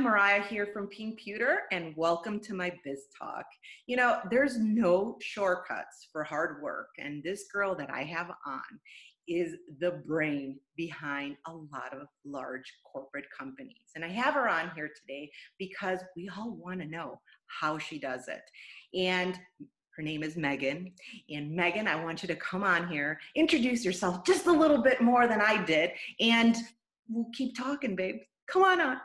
Mariah here from Pink Pewter, and welcome to my Biz Talk. You know, there's no shortcuts for hard work, and this girl that I have on is the brain behind a lot of large corporate companies. And I have her on here today because we all want to know how she does it. And her name is Megan. And Megan, I want you to come on here, introduce yourself just a little bit more than I did, and we'll keep talking, babe. Come on on.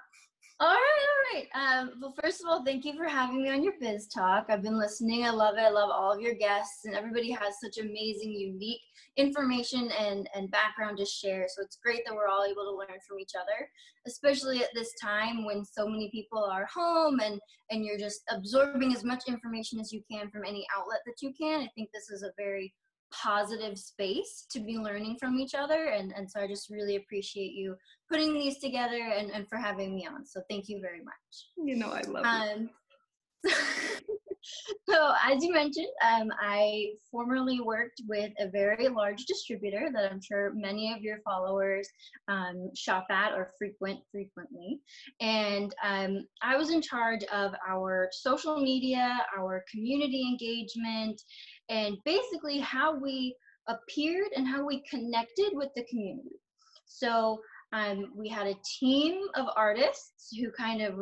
All right, all right. Um, well, first of all, thank you for having me on your Biz Talk. I've been listening. I love it. I love all of your guests, and everybody has such amazing, unique information and, and background to share. So it's great that we're all able to learn from each other, especially at this time when so many people are home and, and you're just absorbing as much information as you can from any outlet that you can. I think this is a very positive space to be learning from each other. And, and so I just really appreciate you putting these together and, and for having me on. So thank you very much. You know, I love um, it. so as you mentioned, um, I formerly worked with a very large distributor that I'm sure many of your followers um, shop at or frequent frequently. And um, I was in charge of our social media, our community engagement, and basically how we appeared and how we connected with the community. So um, we had a team of artists who kind of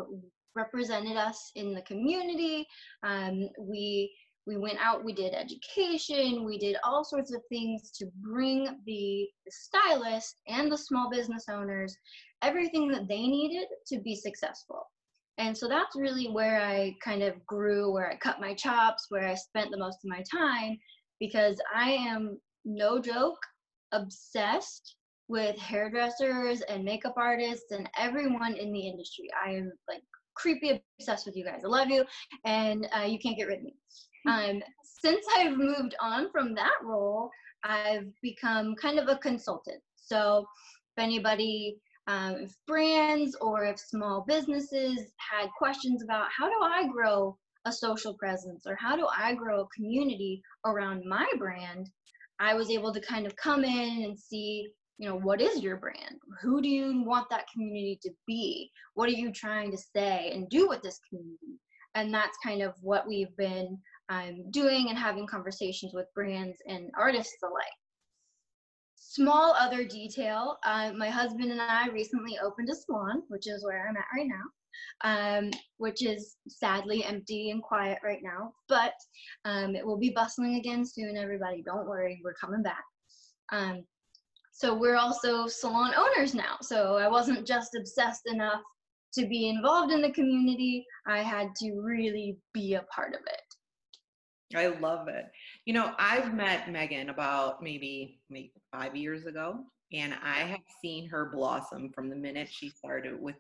represented us in the community. Um, we we went out, we did education, we did all sorts of things to bring the, the stylist and the small business owners everything that they needed to be successful. And so that's really where I kind of grew, where I cut my chops, where I spent the most of my time, because I am no joke obsessed with hairdressers and makeup artists and everyone in the industry. I am like creepy obsessed with you guys. I love you, and uh, you can't get rid of me. Um, since I've moved on from that role, I've become kind of a consultant. So if anybody um, if brands or if small businesses had questions about how do I grow a social presence or how do I grow a community around my brand, I was able to kind of come in and see, you know, what is your brand? Who do you want that community to be? What are you trying to say and do with this community? And that's kind of what we've been um, doing and having conversations with brands and artists alike small other detail uh, my husband and i recently opened a salon which is where i'm at right now um, which is sadly empty and quiet right now but um, it will be bustling again soon everybody. Don't worry we're coming back. Um, so we're also salon owners now. So i wasn't just obsessed enough to be involved in the community i had to really be a part of it. I love it. You know, I've met Megan about maybe maybe five years ago, and I have seen her blossom from the minute she started with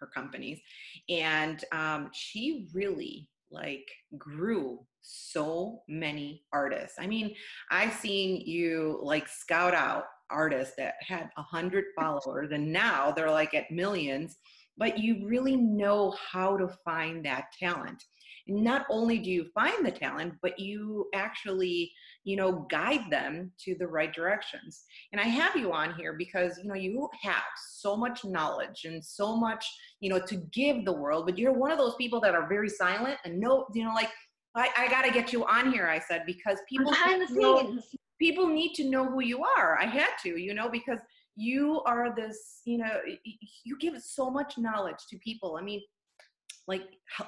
her companies, and um, she really like grew so many artists. I mean, I've seen you like scout out artists that had a hundred followers, and now they're like at millions. But you really know how to find that talent not only do you find the talent but you actually you know guide them to the right directions. And i have you on here because you know you have so much knowledge and so much you know to give the world but you're one of those people that are very silent and no you know like i, I got to get you on here i said because people behind the scenes. people need to know who you are. I had to you know because you are this you know you give so much knowledge to people. I mean like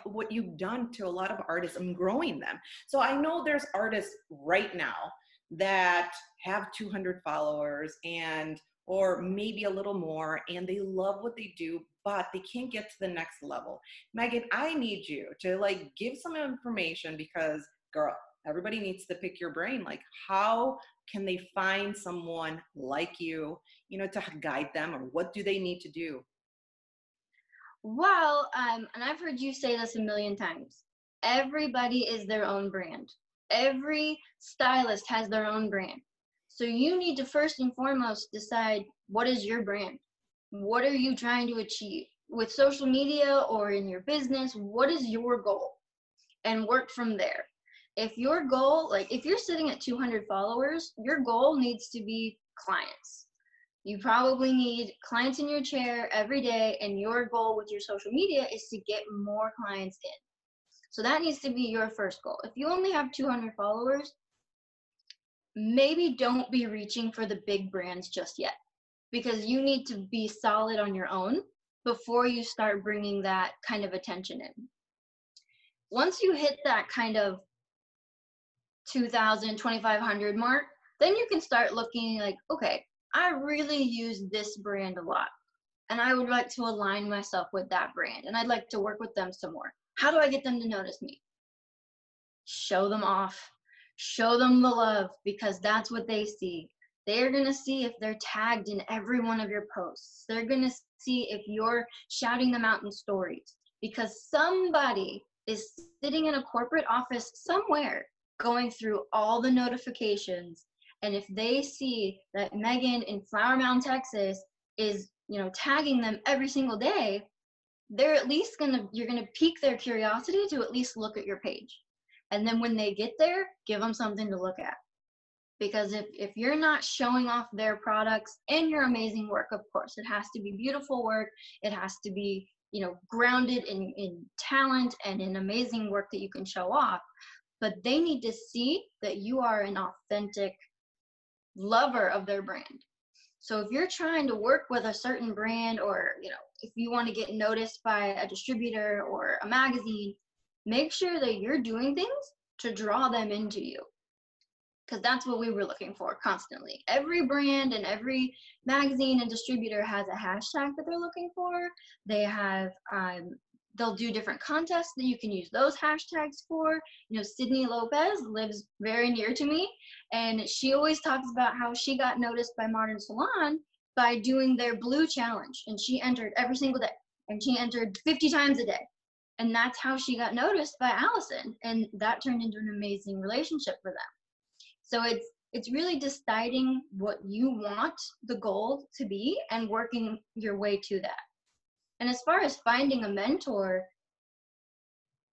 what you've done to a lot of artists and growing them. So I know there's artists right now that have 200 followers and or maybe a little more and they love what they do but they can't get to the next level. Megan i need you to like give some information because girl everybody needs to pick your brain. Like how can they find someone like you you know to guide them or what do they need to do well, um, and I've heard you say this a million times everybody is their own brand. Every stylist has their own brand. So you need to first and foremost decide what is your brand? What are you trying to achieve? With social media or in your business, what is your goal? And work from there. If your goal, like if you're sitting at 200 followers, your goal needs to be clients You probably need clients in your chair every day, and your goal with your social media is to get more clients in. So that needs to be your first goal. If you only have 200 followers, maybe don't be reaching for the big brands just yet because you need to be solid on your own before you start bringing that kind of attention in. Once you hit that kind of 2000 2500 mark then you can start looking like okay i really use this brand a lot and i would like to align myself with that brand and i'd like to work with them some more. How do i get them to notice me? Show them off. Show them the love because that's what they see. They're to see if they're tagged in every one of your posts. They're to see if you're shouting them out in stories because somebody is sitting in a corporate office somewhere going through all the notifications and if they see that megan in flower mound texas is you know tagging them every single day they're at least gonna you're gonna pique their curiosity to at least look at your page. And then when they get there give them something to look at. Because if, if you're not showing off their products and your amazing work of course it has to be beautiful work. It has to be you know grounded in, in talent and in amazing work that you can show off. But they need to see that you are an authentic lover of their brand. So if you're trying to work with a certain brand or, you know, if you want to get noticed by a distributor or a magazine, make sure that you're doing things to draw them into you. Because that's what we were looking for constantly. Every brand and every magazine and distributor has a hashtag that they're looking for. They have um, they'll do different contests that you can use those hashtags for. You know, Sydney Lopez lives very near to me, and she always talks about how she got noticed by Modern Salon by doing their blue challenge, and she entered every single day, and she entered 50 times a day. And that's how she got noticed by Allison, and that turned into an amazing relationship for them. So it's it's really deciding what you want the goal to be and working your way to that. And as far as finding a mentor,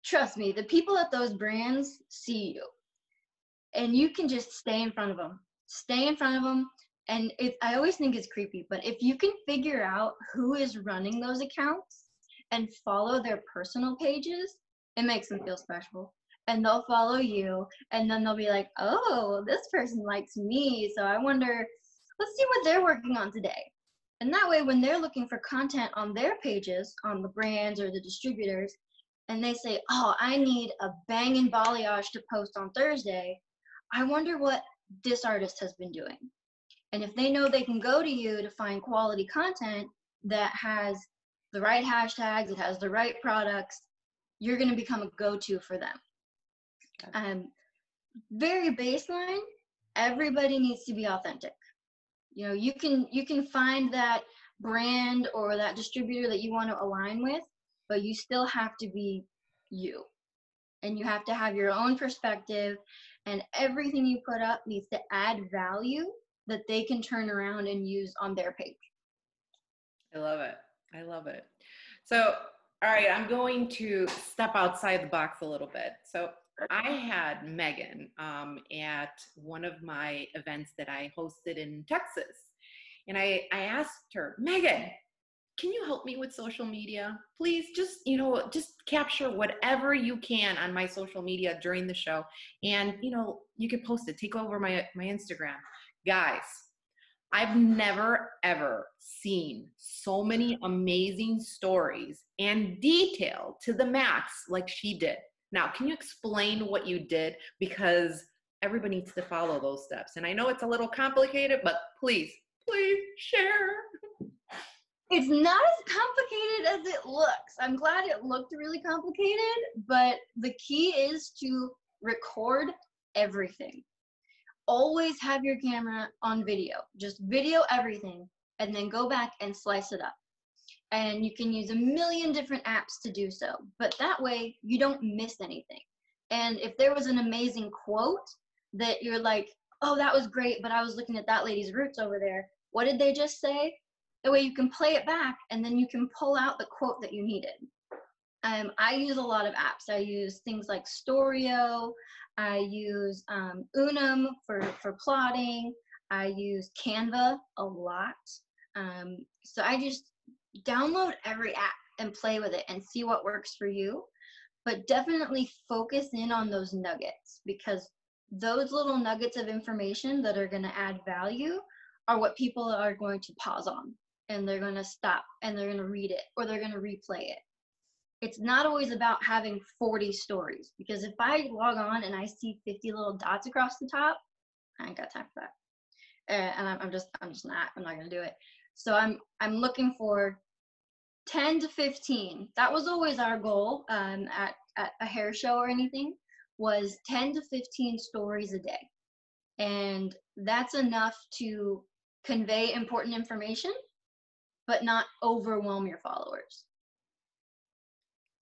trust me, the people at those brands see you. And you can just stay in front of them. Stay in front of them. And it, I always think it's creepy, but if you can figure out who is running those accounts and follow their personal pages, it makes them feel special. And they'll follow you, and then they'll be like, oh, this person likes me. So I wonder, let's see what they're working on today. And that way, when they're looking for content on their pages, on the brands or the distributors, and they say, oh, I need a banging balayage to post on Thursday, I wonder what this artist has been doing. And if they know they can go to you to find quality content that has the right hashtags, it has the right products, you're going to become a go to for them. Um, very baseline, everybody needs to be authentic you know you can you can find that brand or that distributor that you want to align with but you still have to be you. And you have to have your own perspective and everything you put up needs to add value that they can turn around and use on their page. I love it. I love it. So all right i'm going to step outside the box a little bit. So I had Megan um, at one of my events that I hosted in Texas. And I, I asked her, Megan, can you help me with social media? Please just, you know, just capture whatever you can on my social media during the show. And, you know, you can post it, take over my, my Instagram. Guys, I've never ever seen so many amazing stories and detail to the max like she did. Now, can you explain what you did? Because everybody needs to follow those steps. And I know it's a little complicated, but please, please share. It's not as complicated as it looks. I'm glad it looked really complicated, but the key is to record everything. Always have your camera on video. Just video everything and then go back and slice it up and you can use a million different apps to do so. But that way, you don't miss anything. And if there was an amazing quote that you're like, oh, that was great, but I was looking at that lady's roots over there. What did they just say? That way you can play it back and then you can pull out the quote that you needed. Um, I use a lot of apps. I use things like Storeo. I use um, Unum for, for plotting. I use Canva a lot. Um, so I just download every app and play with it and see what works for you. But definitely focus in on those nuggets because those little nuggets of information that are going to add value are what people are going to pause on and they're going to stop and they're going to read it or they're going to replay it. It's not always about having 40 stories because if I log on and I see 50 little dots across the top, I ain't got time for that. and I'm, I'm just, I'm just not, I'm not going to do it. So I'm, I'm looking for 10 to 15. That was always our goal um, at, at a hair show or anything was 10 to 15 stories a day. And that's enough to convey important information, but not overwhelm your followers.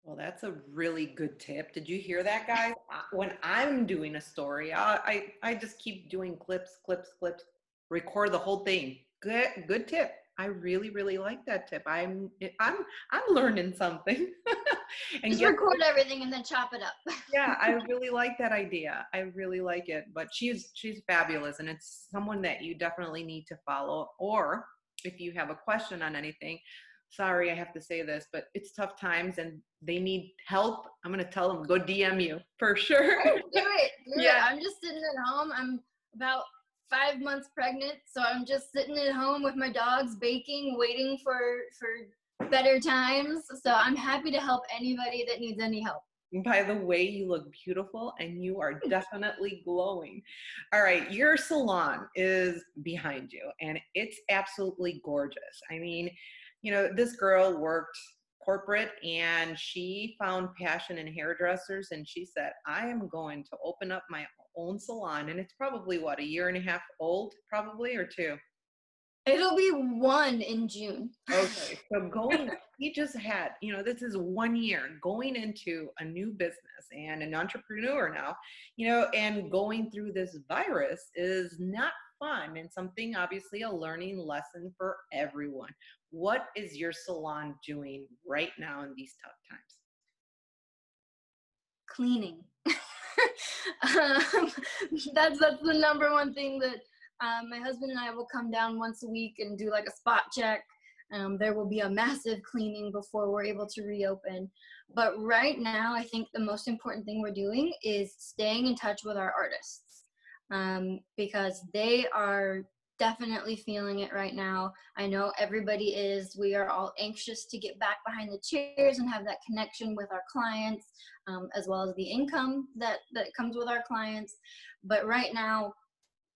Well, that's a really good tip. Did you hear that, guys? When I'm doing a story, I, I, I just keep doing clips, clips, clips, record the whole thing. Good, good tip. I really, really like that tip. I'm, I'm, I'm learning something. and Just record everything and then chop it up. yeah, I really like that idea. I really like it. But she's, she's fabulous, and it's someone that you definitely need to follow. Or if you have a question on anything, sorry, I have to say this, but it's tough times, and they need help. I'm gonna tell them go DM you for sure. Oh, do it. Do yeah. It. I'm just sitting at home. I'm about five months pregnant, so I'm just sitting at home with my dogs, baking, waiting for for better times. So I'm happy to help anybody that needs any help. By the way, you look beautiful and you are definitely glowing. All right, your salon is behind you and it's absolutely gorgeous. I mean, you know, this girl worked corporate and she found passion in hairdressers and she said, I am going to open up my own salon, and it's probably what a year and a half old, probably or two. It'll be one in June. okay, so going, he just had, you know, this is one year going into a new business and an entrepreneur now, you know, and going through this virus is not fun and something obviously a learning lesson for everyone. What is your salon doing right now in these tough times? Cleaning um, that's that's the number one thing that um, my husband and I will come down once a week and do like a spot check. Um, there will be a massive cleaning before we're able to reopen. But right now, I think the most important thing we're doing is staying in touch with our artists um, because they are definitely feeling it right now. I know everybody is. We are all anxious to get back behind the chairs and have that connection with our clients, um, as well as the income that that comes with our clients. But right now,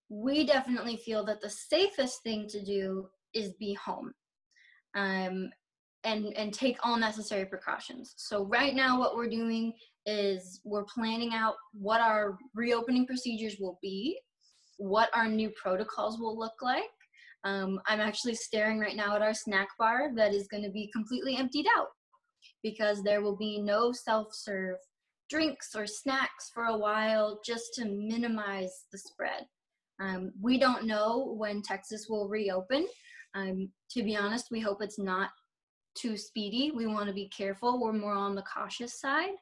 we definitely feel that the safest thing to do is be home. Um, and, and take all necessary precautions. So right now what we're doing is we're planning out what our reopening procedures will be what our new protocols will look like. Um, I'm actually staring right now at our snack bar that is going to be completely emptied out because there will be no self serve drinks or snacks for a while just to minimize the spread. Um, we don't know when Texas will reopen. Um, to be honest, we hope it's not too speedy. We want to be careful. We're more on the cautious side,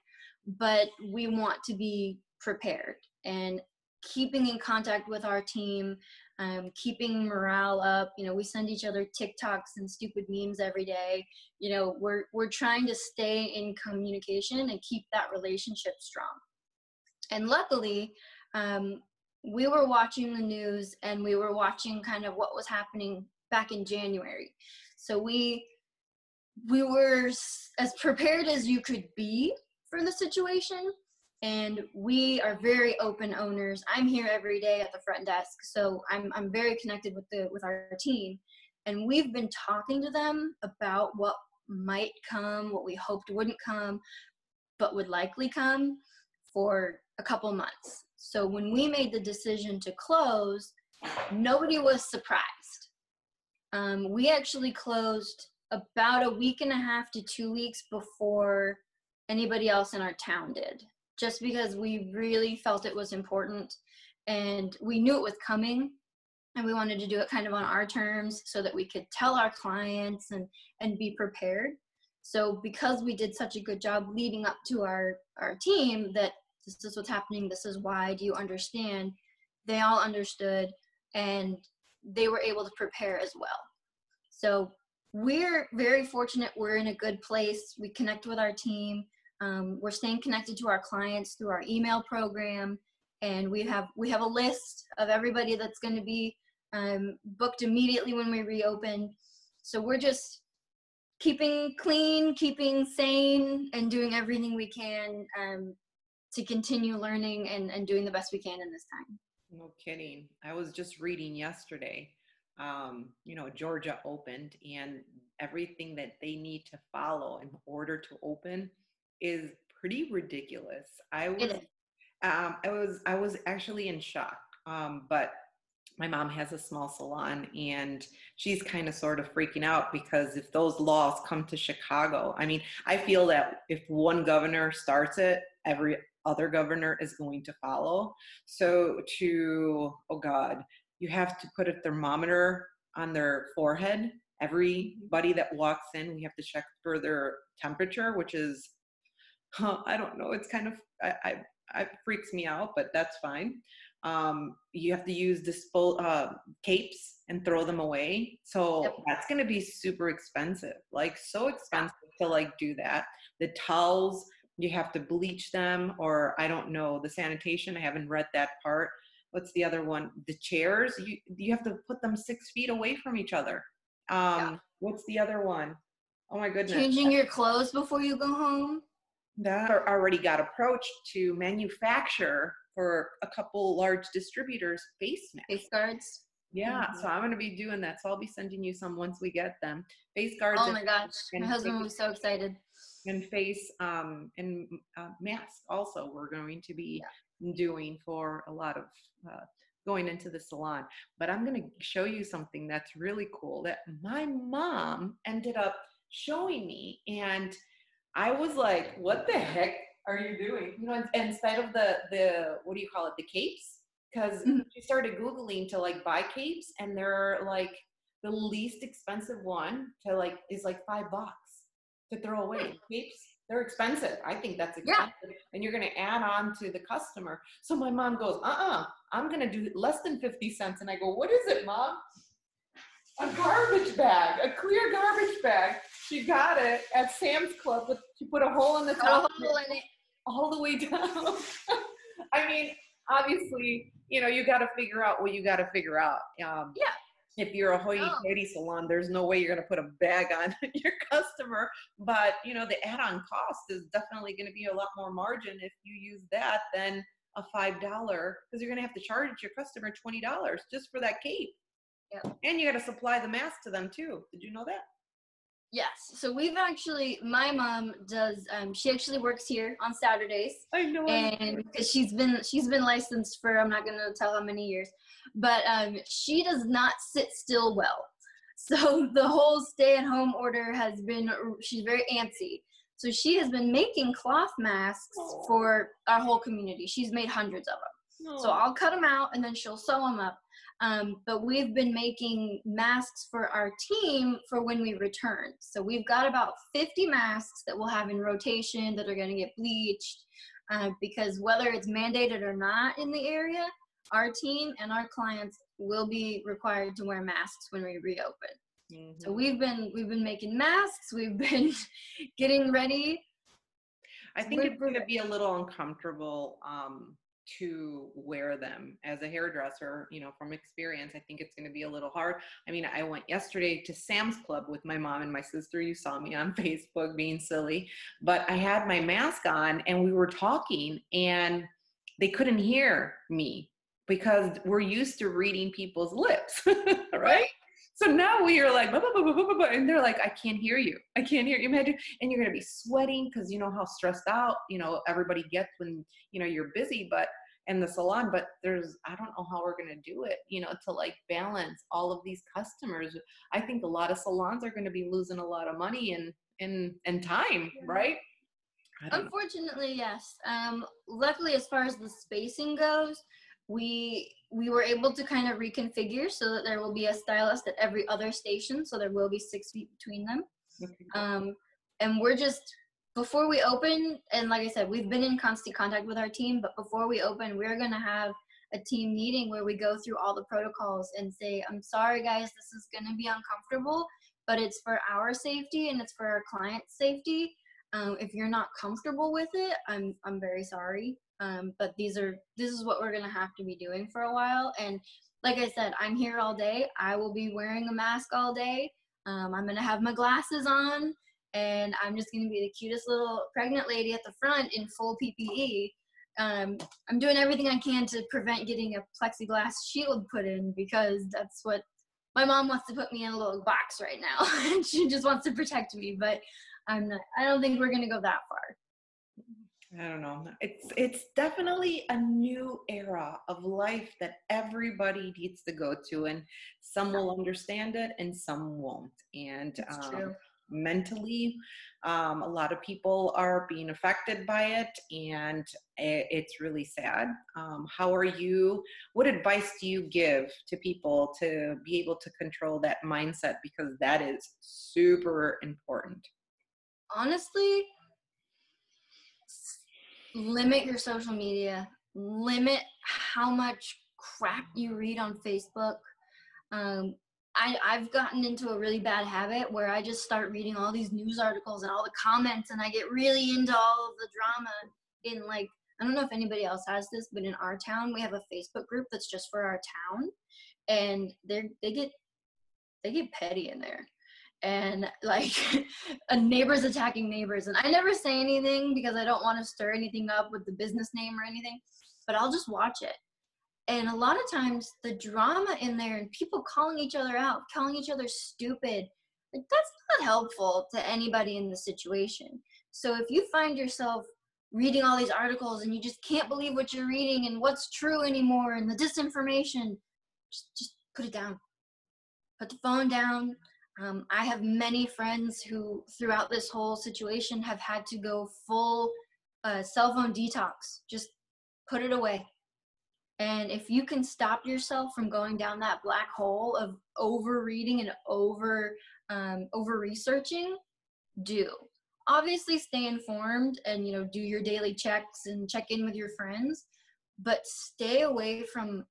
but we want to be prepared. And keeping in contact with our team, um, keeping morale up. You know, we send each other TikToks and stupid memes every day. You know, we're we're trying to stay in communication and keep that relationship strong. And luckily, um, we were watching the news and we were watching kind of what was happening back in January. So we we were as prepared as you could be for the situation and we are very open owners. I'm here every day at the front desk, so I'm I'm very connected with the with our team, and we've been talking to them about what might come, what we hoped wouldn't come, but would likely come for a couple months. So when we made the decision to close, nobody was surprised. Um, we actually closed about a week and a half to two weeks before anybody else in our town did just because we really felt it was important and we knew it was coming and we wanted to do it kind of on our terms so that we could tell our clients and and be prepared so because we did such a good job leading up to our our team that this is what's happening this is why do you understand they all understood and they were able to prepare as well. So we're very fortunate. We're in a good place. We connect with our team. Um, we're staying connected to our clients through our email program, and we have we have a list of everybody that's going to be um, booked immediately when we reopen. So we're just keeping clean, keeping sane, and doing everything we can um, to continue learning and, and doing the best we can in this time. No kidding. I was just reading yesterday. Um, you know, Georgia opened, and everything that they need to follow in order to open is pretty ridiculous. I was, um, I was, I was actually in shock. Um, but my mom has a small salon and she's kind of sort of freaking out because if those laws come to Chicago, I mean, I feel that if one governor starts it, every other governor is going to follow. So to, oh God, you have to put a thermometer on their forehead. Everybody that walks in, we have to check for their temperature, which is, huh, I don't know, it's kind of, I, I, it freaks me out, but that's fine um, you have to use dispo- uh, capes and throw them away. So yep. that's going to be super expensive, like so expensive to like do that. The towels, you have to bleach them, or I don't know the sanitation. I haven't read that part. What's the other one? The chairs, you you have to put them six feet away from each other. Um, yeah. What's the other one? Oh my goodness! Changing your clothes before you go home. That already got approached to manufacture for a couple large distributors face masks. Face guards. Yeah, mm-hmm. so I'm gonna be doing that. So I'll be sending you some once we get them. Face guards. Oh my gosh, my husband face, was so excited. And face um and uh, mask also we're going to be yeah. doing for a lot of uh, going into the salon. But I'm gonna show you something that's really cool that my mom ended up showing me, and I was like, "What the heck are you doing? You know, instead of the the what do you call it, the capes? Because mm-hmm. she started googling to like buy capes, and they're like the least expensive one to like is like five bucks to throw away. Capes they're expensive. I think that's expensive. Yeah. And you're going to add on to the customer. So my mom goes, uh uh-uh, uh, i am going to do less than 50 cents. And I go, what is it, mom? A garbage bag, a clear garbage bag. She got it at Sam's Club. With, she put a hole in the top. A hole in it all the way down. I mean, obviously, you know, you got to figure out what you got to figure out. Um, yeah. If you're a hoity-toity oh. salon, there's no way you're going to put a bag on your customer. But you know, the add-on cost is definitely going to be a lot more margin if you use that than a five dollar because you're going to have to charge your customer twenty dollars just for that cape. Yep. And you got to supply the mask to them too. Did you know that? Yes. So we've actually, my mom does. Um, she actually works here on Saturdays. I know. And because she's been she's been licensed for I'm not gonna tell how many years, but um, she does not sit still well. So the whole stay-at-home order has been. She's very antsy. So she has been making cloth masks for our whole community. She's made hundreds of them. So I'll cut them out and then she'll sew them up. Um, but we've been making masks for our team for when we return. So we've got about 50 masks that we'll have in rotation that are going to get bleached uh, because whether it's mandated or not in the area, our team and our clients will be required to wear masks when we reopen. Mm-hmm. So we've been we've been making masks. We've been getting ready. I think it's going to be a little uncomfortable um, to wear them as a hairdresser you know from experience i think it's going to be a little hard i mean i went yesterday to sam's club with my mom and my sister you saw me on facebook being silly but i had my mask on and we were talking and they couldn't hear me because we're used to reading people's lips right so now we are like, and they're like, I can't hear you. I can't hear you. Imagine, and you're gonna be sweating because you know how stressed out you know everybody gets when you know you're busy. But in the salon, but there's I don't know how we're gonna do it. You know, to like balance all of these customers. I think a lot of salons are gonna be losing a lot of money and in and time, right? Unfortunately, know. yes. Um, luckily, as far as the spacing goes, we we were able to kind of reconfigure so that there will be a stylist at every other station, so there will be six feet between them. Okay. Um, and we're just before we open, and like I said, we've been in constant contact with our team, but before we open, we're gonna have a team meeting where we go through all the protocols and say, I'm sorry, guys, this is going to be uncomfortable, but it's for our safety and it's for our client's safety. Um, if you're not comfortable with it, I'm I'm very sorry. Um, but these are this is what we're gonna have to be doing for a while. And like I said, I'm here all day. I will be wearing a mask all day. Um, I'm gonna have my glasses on, and I'm just gonna be the cutest little pregnant lady at the front in full PPE. Um, I'm doing everything I can to prevent getting a plexiglass shield put in because that's what my mom wants to put me in a little box right now. and she just wants to protect me, but I'm not. I don't think we're gonna go that far. I don't know. It's it's definitely a new era of life that everybody needs to go to, and some will understand it and some won't. And um, mentally, um, a lot of people are being affected by it, and it's really sad. Um, how are you? What advice do you give to people to be able to control that mindset? Because that is super important. Honestly, limit your social media, limit how much crap you read on Facebook. Um, I, I've gotten into a really bad habit where I just start reading all these news articles and all the comments, and I get really into all of the drama. In like, I don't know if anybody else has this, but in our town, we have a Facebook group that's just for our town, and they they get they get petty in there and like a neighbors attacking neighbors and i never say anything because i don't want to stir anything up with the business name or anything but i'll just watch it and a lot of times the drama in there and people calling each other out calling each other stupid like, that's not helpful to anybody in the situation so if you find yourself reading all these articles and you just can't believe what you're reading and what's true anymore and the disinformation just, just put it down put the phone down um, I have many friends who, throughout this whole situation, have had to go full uh, cell phone detox. Just put it away. And if you can stop yourself from going down that black hole of over reading and over um, over researching, do. Obviously, stay informed and you know do your daily checks and check in with your friends, but stay away from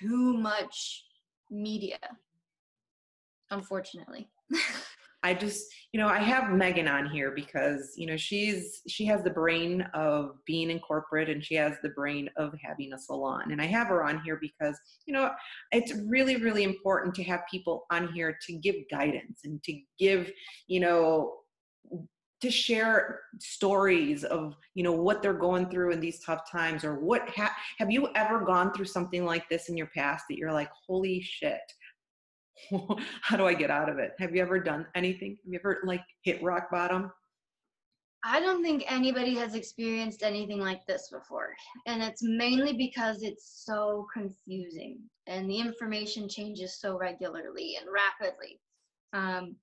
too much media unfortunately. I just, you know, I have Megan on here because, you know, she's she has the brain of being in corporate and she has the brain of having a salon. And I have her on here because, you know, it's really really important to have people on here to give guidance and to give, you know, to share stories of you know what they're going through in these tough times or what ha- have you ever gone through something like this in your past that you're like holy shit how do I get out of it? Have you ever done anything? Have you ever like hit rock bottom? I don't think anybody has experienced anything like this before. And it's mainly because it's so confusing and the information changes so regularly and rapidly. Um,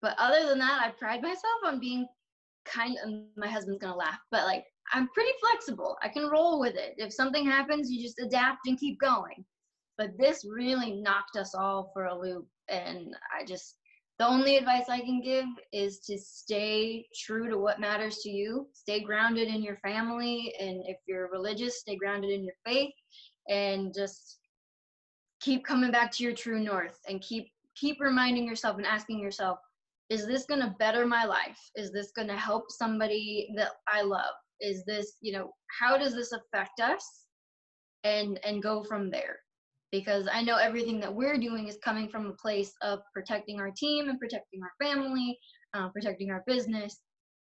but other than that, I pride myself on being kind of, my husband's gonna laugh, but like, I'm pretty flexible. I can roll with it. If something happens, you just adapt and keep going but this really knocked us all for a loop and i just the only advice i can give is to stay true to what matters to you. Stay grounded in your family and if you're religious stay grounded in your faith and just keep coming back to your true north and keep keep reminding yourself and asking yourself is this going to better my life? Is this going to help somebody that i love? Is this you know how does this affect us? And and go from there because I know everything that we're doing is coming from a place of protecting our team and protecting our family, uh, protecting our business,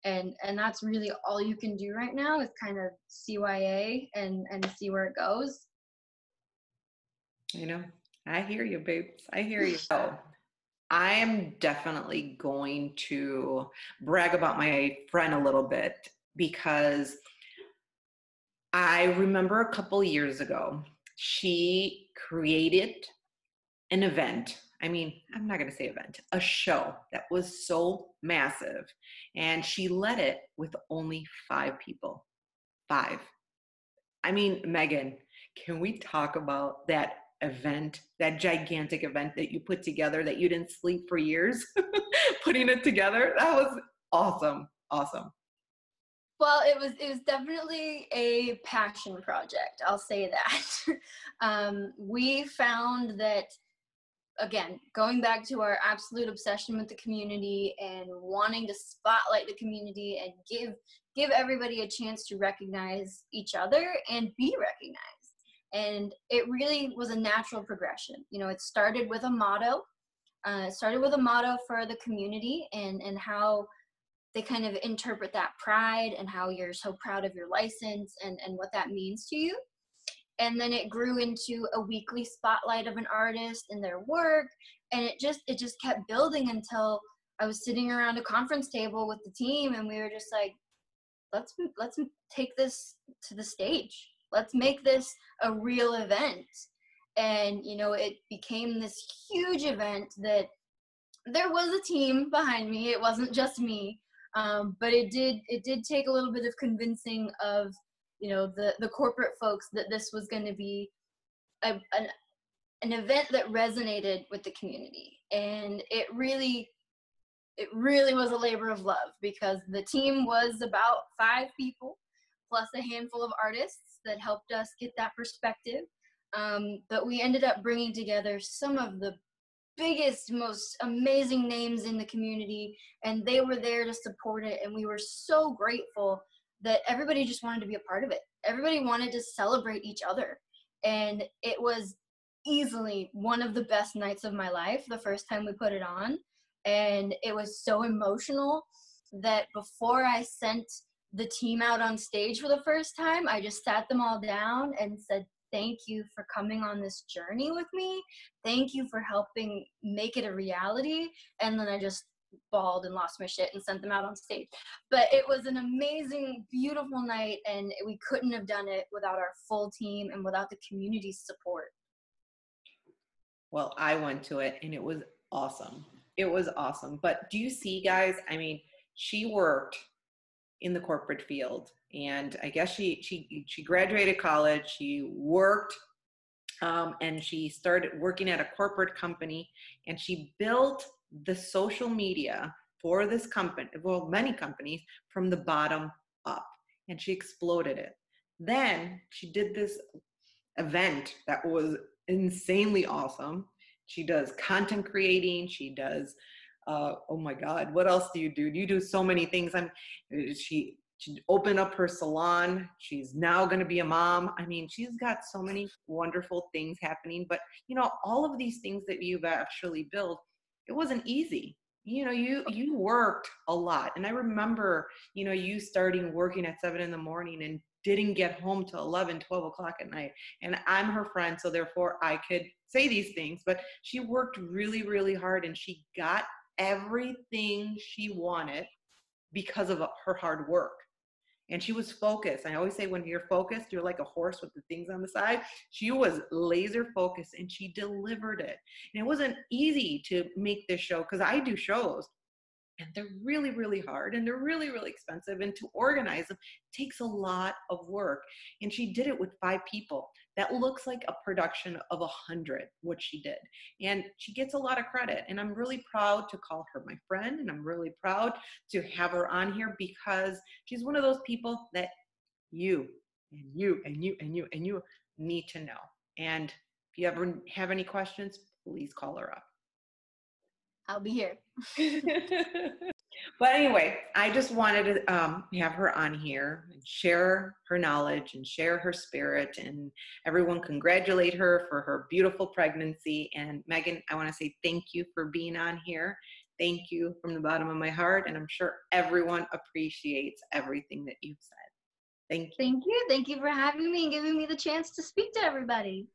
and and that's really all you can do right now is kind of CYA and and see where it goes. You know, I hear you, babes. I hear you. So, I am definitely going to brag about my friend a little bit because I remember a couple years ago, she created an event. I mean, I'm not going to say event, a show that was so massive. And she led it with only five people. Five. I mean, Megan, can we talk about that event, that gigantic event that you put together that you didn't sleep for years putting it together? That was awesome. Awesome. Well, it was it was definitely a passion project. I'll say that. um, we found that again, going back to our absolute obsession with the community and wanting to spotlight the community and give give everybody a chance to recognize each other and be recognized. And it really was a natural progression. You know, it started with a motto. Uh, it started with a motto for the community and and how they kind of interpret that pride and how you're so proud of your license and and what that means to you. And then it grew into a weekly spotlight of an artist and their work. And it just it just kept building until i was sitting around a conference table with the team and we were just like let's let's take this to the stage. Let's make this a real event. And you know it became this huge event that there was a team behind me. It wasn't just me um, but it did it did take a little bit of convincing of you know the the corporate folks that this was going to be a, an an event that resonated with the community. And it really it really was a labor of love because the team was about five people plus a handful of artists that helped us get that perspective. Um, but we ended up bringing together some of the biggest most amazing names in the community and they were there to support it and we were so grateful that everybody just wanted to be a part of it. Everybody wanted to celebrate each other. And it was easily one of the best nights of my life the first time we put it on. And it was so emotional that before I sent the team out on stage for the first time, I just sat them all down and said, Thank you for coming on this journey with me. Thank you for helping make it a reality. And then I just bawled and lost my shit and sent them out on stage. But it was an amazing, beautiful night, and we couldn't have done it without our full team and without the community's support. Well, I went to it and it was awesome. It was awesome. But do you see, guys? I mean, she worked in the corporate field and i guess she she she graduated college she worked um, and she started working at a corporate company and she built the social media for this company, well, many companies, from the bottom up. And she exploded it. Then she did this event that was insanely awesome. She does content creating, she does uh, oh my god what else do you do you do so many things i'm she she opened up her salon. She's now going to be a mom. I mean she's got so many wonderful things happening but you know all of these things that you've actually built it wasn't easy. You know you you worked a lot and i remember you know you starting working at seven in the morning and didn't get home till 11 12 o'clock at night and i'm her friend so therefore i could say these things but she worked really really hard and she got everything she wanted because of her hard work and she was focused. I always say when you're focused, you're like a horse with the things on the side. She was laser focused and she delivered it. And it wasn't easy to make this show because I do shows and they're really really hard and they're really really expensive and to organize them takes a lot of work. And she did it with five people. That looks like a production of a hundred what she did. And she gets a lot of credit and i'm really proud to call her my friend and i'm really proud to have her on here because she's one of those people that you and you and you and you and you need to know. And if you ever have any questions please call her up I'll be here. but anyway, I just wanted to um, have her on here and share her knowledge and share her spirit, and everyone congratulate her for her beautiful pregnancy. And Megan, I want to say thank you for being on here. Thank you from the bottom of my heart, and I'm sure everyone appreciates everything that you've said. Thank you. Thank you. Thank you for having me and giving me the chance to speak to everybody.